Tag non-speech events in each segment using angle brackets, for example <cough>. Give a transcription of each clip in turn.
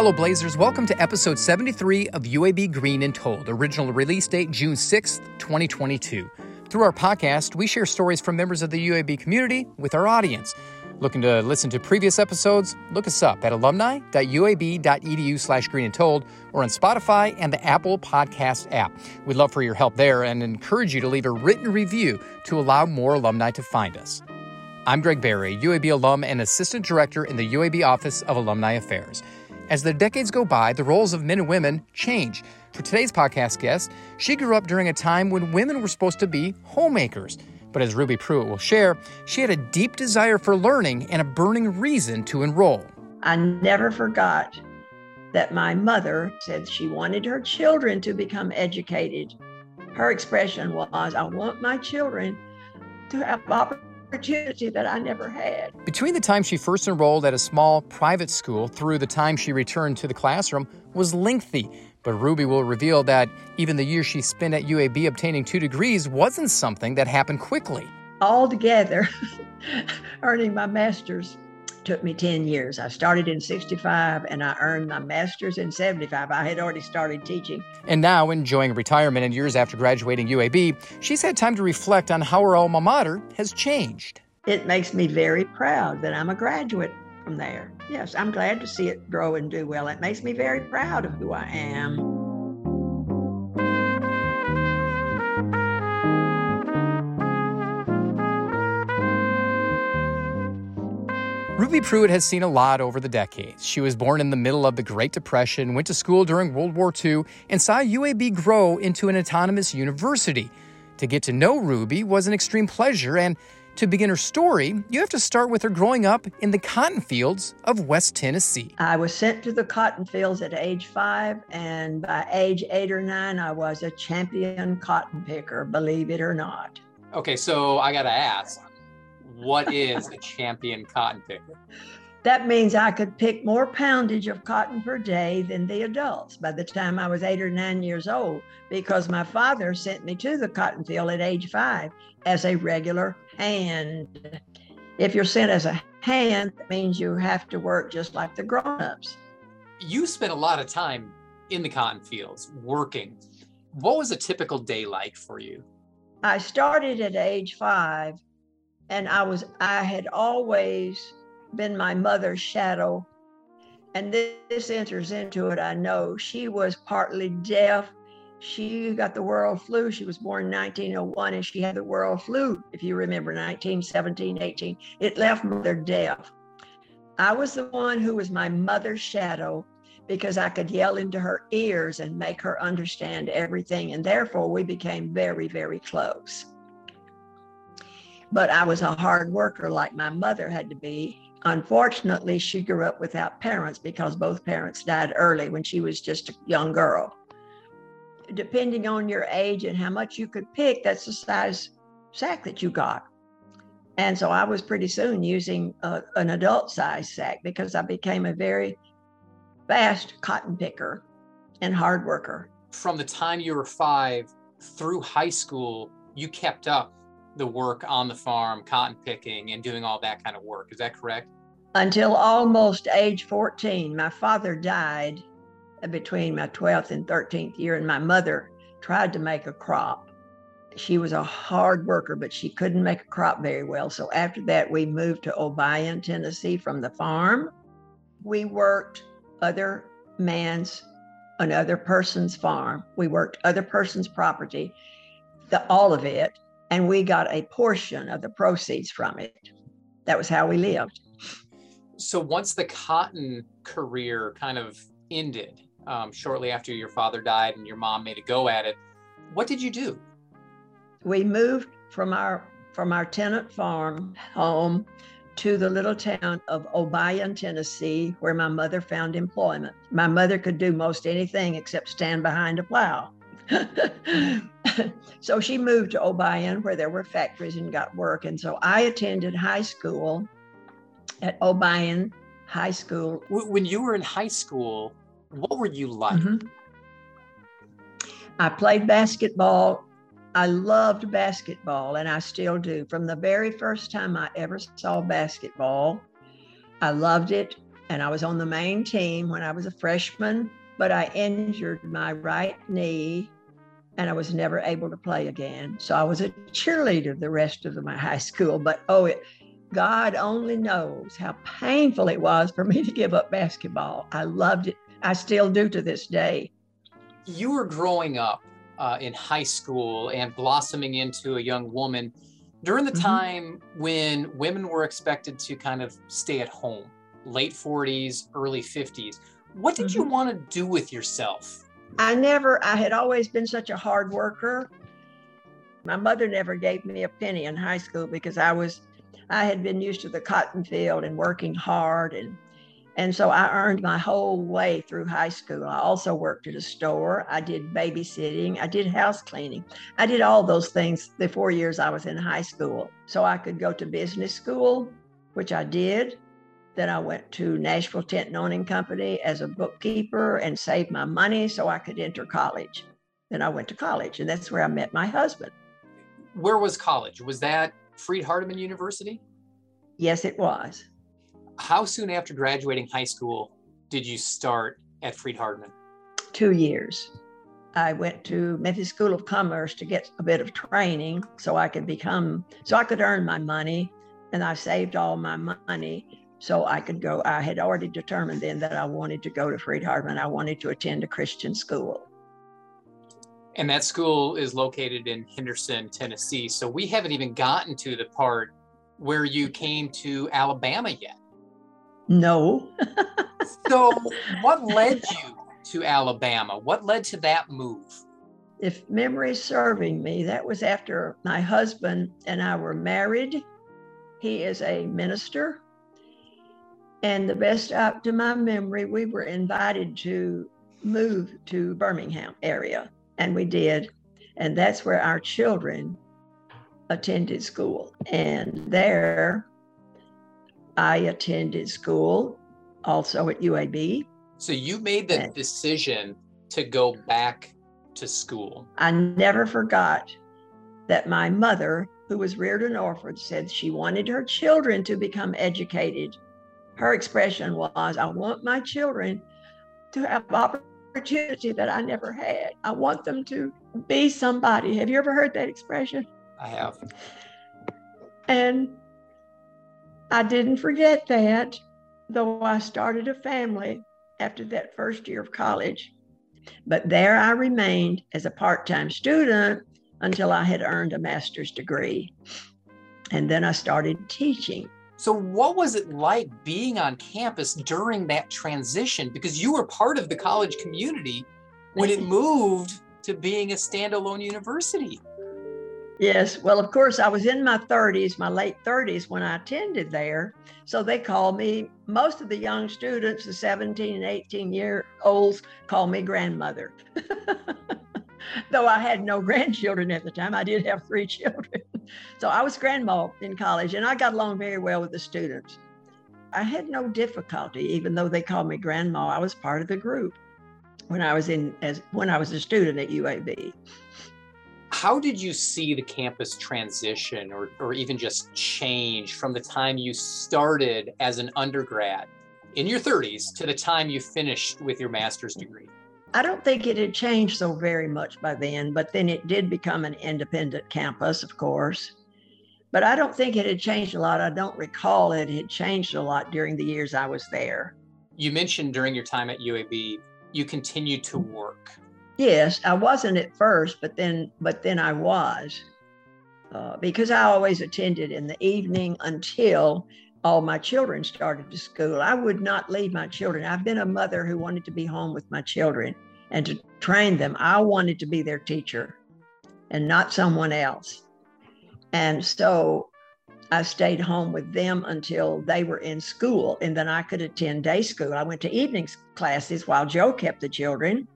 Hello, Blazers. Welcome to episode 73 of UAB Green and Told, original release date June 6th, 2022. Through our podcast, we share stories from members of the UAB community with our audience. Looking to listen to previous episodes? Look us up at alumni.uab.edu slash green and told or on Spotify and the Apple Podcast app. We'd love for your help there and encourage you to leave a written review to allow more alumni to find us. I'm Greg Barry, UAB alum and Assistant Director in the UAB Office of Alumni Affairs. As the decades go by, the roles of men and women change. For today's podcast guest, she grew up during a time when women were supposed to be homemakers. But as Ruby Pruitt will share, she had a deep desire for learning and a burning reason to enroll. I never forgot that my mother said she wanted her children to become educated. Her expression was, I want my children to have opportunity that I never had. Between the time she first enrolled at a small private school through the time she returned to the classroom was lengthy. But Ruby will reveal that even the year she spent at UAB obtaining two degrees wasn't something that happened quickly. Altogether, <laughs> earning my master's took me 10 years. I started in 65 and I earned my master's in 75. I had already started teaching. And now, enjoying retirement and years after graduating UAB, she's had time to reflect on how her alma mater has changed. It makes me very proud that I'm a graduate from there. Yes, I'm glad to see it grow and do well. It makes me very proud of who I am. Ruby Pruitt has seen a lot over the decades. She was born in the middle of the Great Depression, went to school during World War II, and saw UAB grow into an autonomous university. To get to know Ruby was an extreme pleasure, and to begin her story, you have to start with her growing up in the cotton fields of West Tennessee. I was sent to the cotton fields at age five, and by age eight or nine, I was a champion cotton picker, believe it or not. Okay, so I got to ask what is a champion cotton picker? That means I could pick more poundage of cotton per day than the adults by the time I was eight or nine years old, because my father sent me to the cotton field at age five as a regular hand. If you're sent as a hand, that means you have to work just like the grown ups. You spent a lot of time in the cotton fields working. What was a typical day like for you? I started at age five and I was I had always been my mother's shadow. And this, this enters into it, I know. She was partly deaf. She got the world flu. She was born in 1901 and she had the world flu, if you remember, 1917, 18. It left mother deaf. I was the one who was my mother's shadow because I could yell into her ears and make her understand everything. And therefore, we became very, very close but I was a hard worker like my mother had to be. Unfortunately, she grew up without parents because both parents died early when she was just a young girl. Depending on your age and how much you could pick, that's the size sack that you got. And so I was pretty soon using a, an adult size sack because I became a very fast cotton picker and hard worker. From the time you were five through high school, you kept up the work on the farm, cotton picking, and doing all that kind of work. Is that correct? Until almost age 14. My father died uh, between my 12th and 13th year, and my mother tried to make a crop. She was a hard worker, but she couldn't make a crop very well. So after that, we moved to Obion, Tennessee from the farm. We worked other man's, another person's farm. We worked other person's property, the, all of it and we got a portion of the proceeds from it. That was how we lived. So once the cotton career kind of ended, um, shortly after your father died and your mom made a go at it, what did you do? We moved from our from our tenant farm home to the little town of Obion, Tennessee, where my mother found employment. My mother could do most anything except stand behind a plow. <laughs> <laughs> so she moved to Obion where there were factories and got work. And so I attended high school at Obion High School. When you were in high school, what were you like? Mm-hmm. I played basketball. I loved basketball and I still do. From the very first time I ever saw basketball, I loved it and I was on the main team when I was a freshman, but I injured my right knee and I was never able to play again. So I was a cheerleader the rest of my high school. But oh, it, God only knows how painful it was for <laughs> me to give up basketball. I loved it. I still do to this day. You were growing up uh, in high school and blossoming into a young woman during the mm-hmm. time when women were expected to kind of stay at home, late 40s, early 50s. What did mm-hmm. you want to do with yourself? I never, I had always been such a hard worker. My mother never gave me a penny in high school because I was, I had been used to the cotton field and working hard. And, and so I earned my whole way through high school. I also worked at a store. I did babysitting. I did house cleaning. I did all those things the four years I was in high school. So I could go to business school, which I did. Then I went to Nashville Tent and Awning Company as a bookkeeper and saved my money so I could enter college. Then I went to college, and that's where I met my husband. Where was college? Was that Freed Hardeman University? Yes, it was. How soon after graduating high school did you start at Freed Hardeman? Two years. I went to Memphis School of Commerce to get a bit of training so I could become, so I could earn my money. And I saved all my money so I could go. I had already determined then that I wanted to go to Freed Hardeman. I wanted to attend a Christian school. And that school is located in Henderson, Tennessee. So we haven't even gotten to the part where you came to Alabama yet. No. <laughs> so what led you to Alabama? What led to that move? If memory serving me, that was after my husband and I were married. He is a minister and the best up to my memory, we were invited to move to Birmingham area, and we did. And that's where our children attended school. And there, I attended school also at UAB. So you made the and decision to go back to school. I never forgot that my mother, who was reared an orphan, said she wanted her children to become educated her expression was, I want my children to have opportunity that I never had. I want them to be somebody. Have you ever heard that expression? I have. And I didn't forget that, though I started a family after that first year of college. But there I remained as a part time student until I had earned a master's degree. And then I started teaching. So, what was it like being on campus during that transition? Because you were part of the college community when it moved to being a standalone university. Yes. Well, of course, I was in my 30s, my late 30s when I attended there. So they called me, most of the young students, the 17 and 18 year olds, call me grandmother. <laughs> Though I had no <laughs> grandchildren at the time, I did have three children. So I was grandma in college and I got along very well with the students. I had no difficulty, even though they called me grandma. I was part of the group when I was in as when I was a student at UAB. How did you see the campus transition or, or even just change from the time you started as an undergrad in your 30s to the time you finished with your master's degree? I don't think it had changed so very much by then, but then it did become an independent campus, of course. But I don't think it had changed a lot. I don't recall it had changed a lot during the years I was there. You mentioned during your time at UAB, you continued to work. Yes, I wasn't at first, but then but then I was. Uh, because I always attended in the evening until all my children started to school. I would not leave my children. I've been a mother who wanted to be home with my children and to train them. I wanted to be their teacher and not someone else. And so I stayed home with them until they were in school, and then I could attend day school. I went to evening classes while Joe kept the children.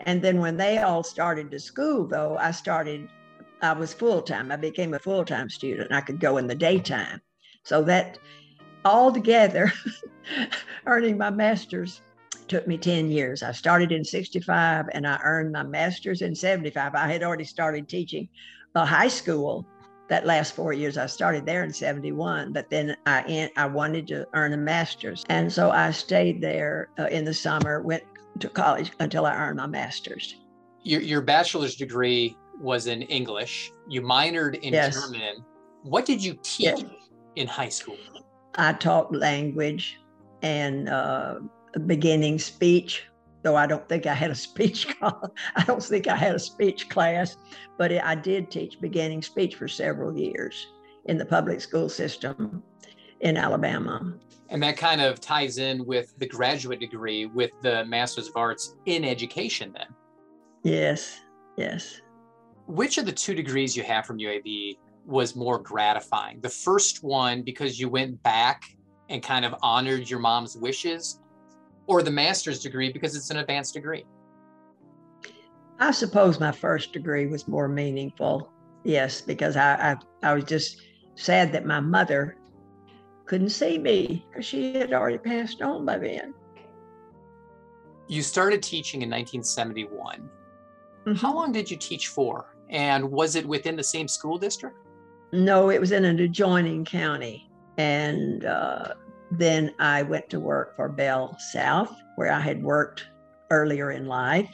And then when they all started to school, though, I started, I was full time. I became a full time student. I could go in the daytime. So that altogether, <laughs> earning my master's took me 10 years. I started in 65 and I earned my master's in 75. I had already started teaching a high school that last four years i started there in 71 but then i i wanted to earn a master's and so i stayed there uh, in the summer went to college until i earned my master's your, your bachelor's degree was in english you minored in yes. german what did you teach yes. In high school i taught language and uh, beginning speech though I don't think I had a <laughs> speech class. I don't think I had a speech class, but I did teach beginning speech for several years in the public school system in Alabama. And that kind of ties in with the graduate degree with the Masters of Arts in Education, then. Yes, yes. Which of the two degrees you have from UAB was more gratifying? The first one, because you went back and kind of honored your mom's wishes, or the master's degree because it's an advanced degree? I suppose my first degree was more meaningful. Yes, because I, I, I was just sad that my mother couldn't see me because she had already passed on by then. You started teaching in 1971. Mm-hmm. How long did you teach for? And was it within the same school district? No, it was in an adjoining county. And uh, then I went to work for Bell South, where I had worked earlier in life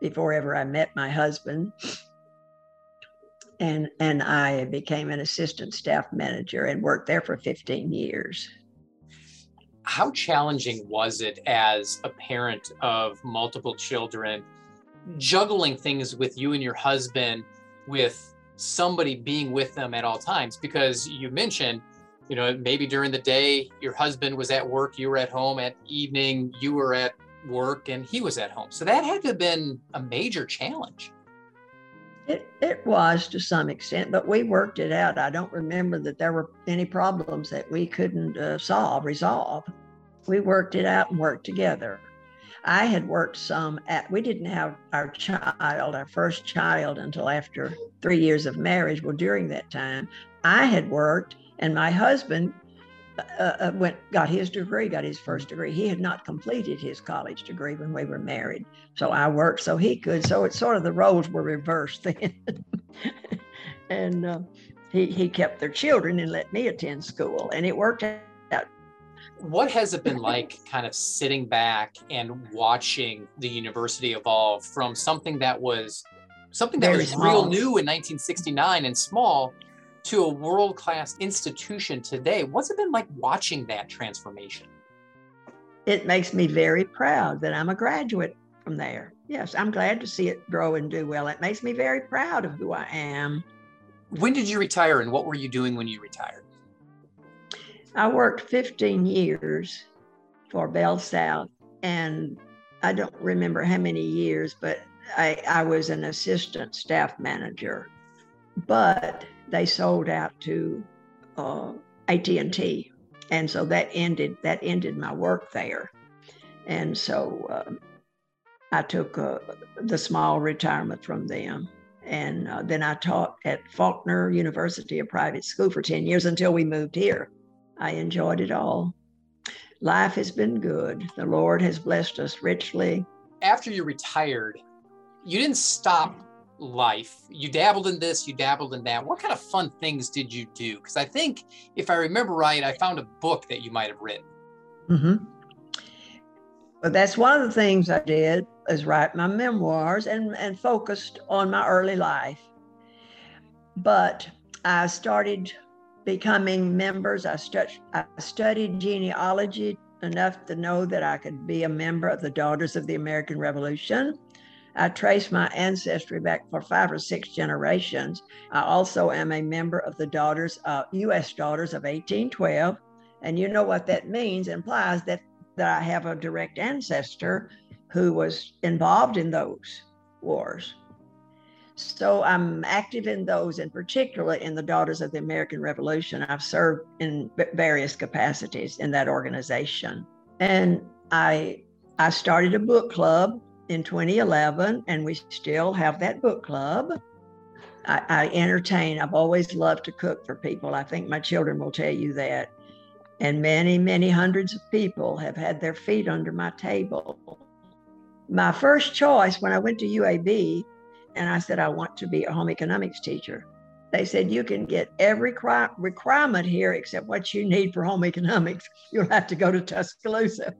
before ever I met my husband. And, and I became an assistant staff manager and worked there for 15 years. How challenging was it as a parent of multiple children, juggling things with you and your husband, with somebody being with them at all times? Because you mentioned you know maybe during the day your husband was at work you were at home at evening you were at work and he was at home. So that had to have been a major challenge. It, it was to some extent but we worked it out. I don't remember that there were any problems that we couldn't uh, solve resolve. We worked it out and worked together. I had worked some at we didn't have our child our first child until after three years of marriage well during that time i had worked and my husband uh, uh, went got his degree, got his first degree. He had not completed his college degree when we were married, so I worked so he could. So it's sort of the roles were reversed <laughs> then, and uh, he he kept their children and let me attend school, and it worked out. What has it been like, kind of sitting back and watching the university evolve from something that was something that Very was small. real new in 1969 and small to a world class institution today. What's it been like watching that transformation? It makes me very proud that I'm a graduate from there. Yes, I'm glad to see it grow and do well. It makes me very proud of who I am. When did you retire and what were you doing when you retired? I worked 15 years for Bell South, and I don't remember how many years, but I, I was an assistant staff manager. But they sold out to uh, AT&T, and so that ended that ended my work there, and so uh, I took uh, the small retirement from them, and uh, then I taught at Faulkner University, a private school, for ten years until we moved here. I enjoyed it all. Life has been good. The Lord has blessed us richly. After you retired, you didn't stop life. You dabbled in this, you dabbled in that. What kind of fun things did you do? Because I think, if I remember right, I found a book that you might have written. Mm-hmm. But that's one of the things I did is write my memoirs and, and focused on my early life. But I started becoming members. I, stu- I studied genealogy enough to know that I could be a member of the Daughters of the American Revolution. I trace my ancestry back for five or six generations. I also am a member of the Daughters, uh, U.S. Daughters of 1812. And you know what that means implies that, that I have a direct ancestor who was involved in those wars. So I'm active in those, in particular in the Daughters of the American Revolution. I've served in various capacities in that organization. And I I started a book club in 2011, and we still have that book club. I, I, entertain. I've always loved to cook for people. I think my children will tell you that. And many, many hundreds of people have had their feet under my table. My first choice when I went to UAB, and I said, I want to be a home economics teacher. they said you can get every requirement here except what you need for home economics. <laughs> You'll have to go to Tuscaloosa.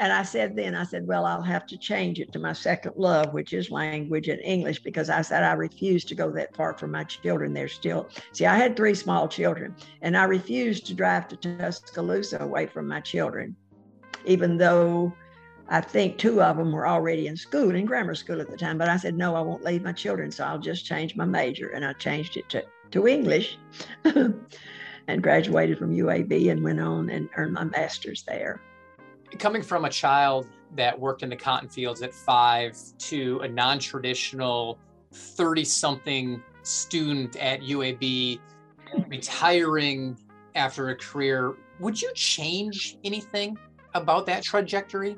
And I said then, I said, well, I'll have to change it to my second love, which is language and English, because I said I refuse to go that far for my children. They're still, see, I had three small children, and I refused to drive to Tuscaloosa away from my children, even though I think two of them were already in school, in grammar school at the time. But I said, no, I won't leave my children. So I'll just change my major. And I changed it to, to English <laughs> and graduated from UAB and went on and earned my master's there. Coming from a child that worked in the cotton fields at five to a non traditional 30 something student at UAB, retiring after a career, would you change anything about that trajectory?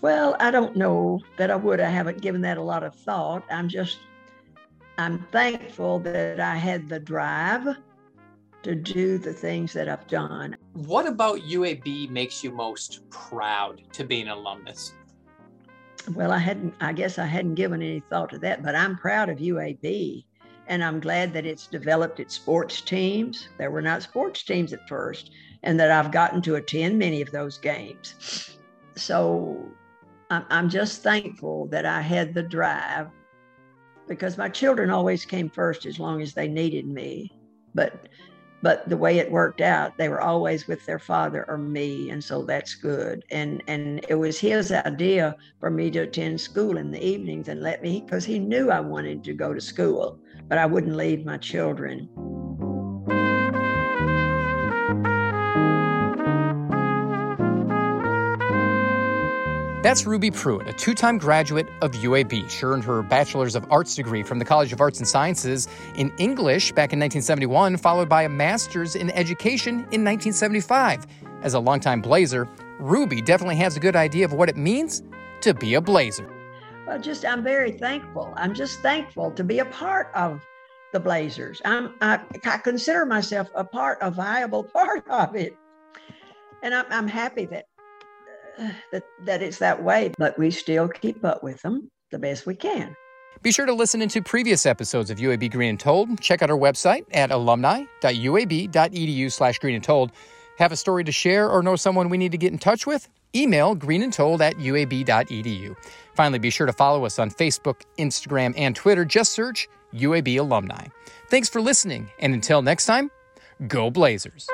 Well, I don't know that I would. I haven't given that a lot of thought. I'm just, I'm thankful that I had the drive to do the things that I've done. What about UAB makes you most proud to be an alumnus? Well, I hadn't, I guess I hadn't given any thought to that, but I'm proud of UAB. And I'm glad that it's developed its sports teams. There were not sports teams at first, and that I've gotten to attend many of those games. So I'm just thankful that I had the drive because my children always came first as long as they needed me. But but the way it worked out, they were always with their father or me, and so that's good. And and it was his idea for me to attend school in the evenings and let me because he knew I wanted to go to school, but I wouldn't leave my children. That's Ruby Pruitt, a two time graduate of UAB. She earned her Bachelor's of Arts degree from the College of Arts and Sciences in English back in 1971, followed by a Master's in Education in 1975. As a longtime Blazer, Ruby definitely has a good idea of what it means to be a Blazer. Well, just I'm very thankful. I'm just thankful to be a part of the Blazers. I'm, I, I consider myself a part, a viable <laughs> part of it. And I'm, I'm happy that <sighs> that, that it's that way, but we still keep up with them the best we can. Be sure to listen into previous episodes of UAB Green and Told. Check out our website at alumni.uab.edu slash green and told. Have a story to share or know someone we need to get in touch with? Email greenandtold at uab.edu. Finally, be sure to follow us on Facebook, Instagram, and Twitter. Just search UAB Alumni. Thanks for listening, and until next time, go Blazers.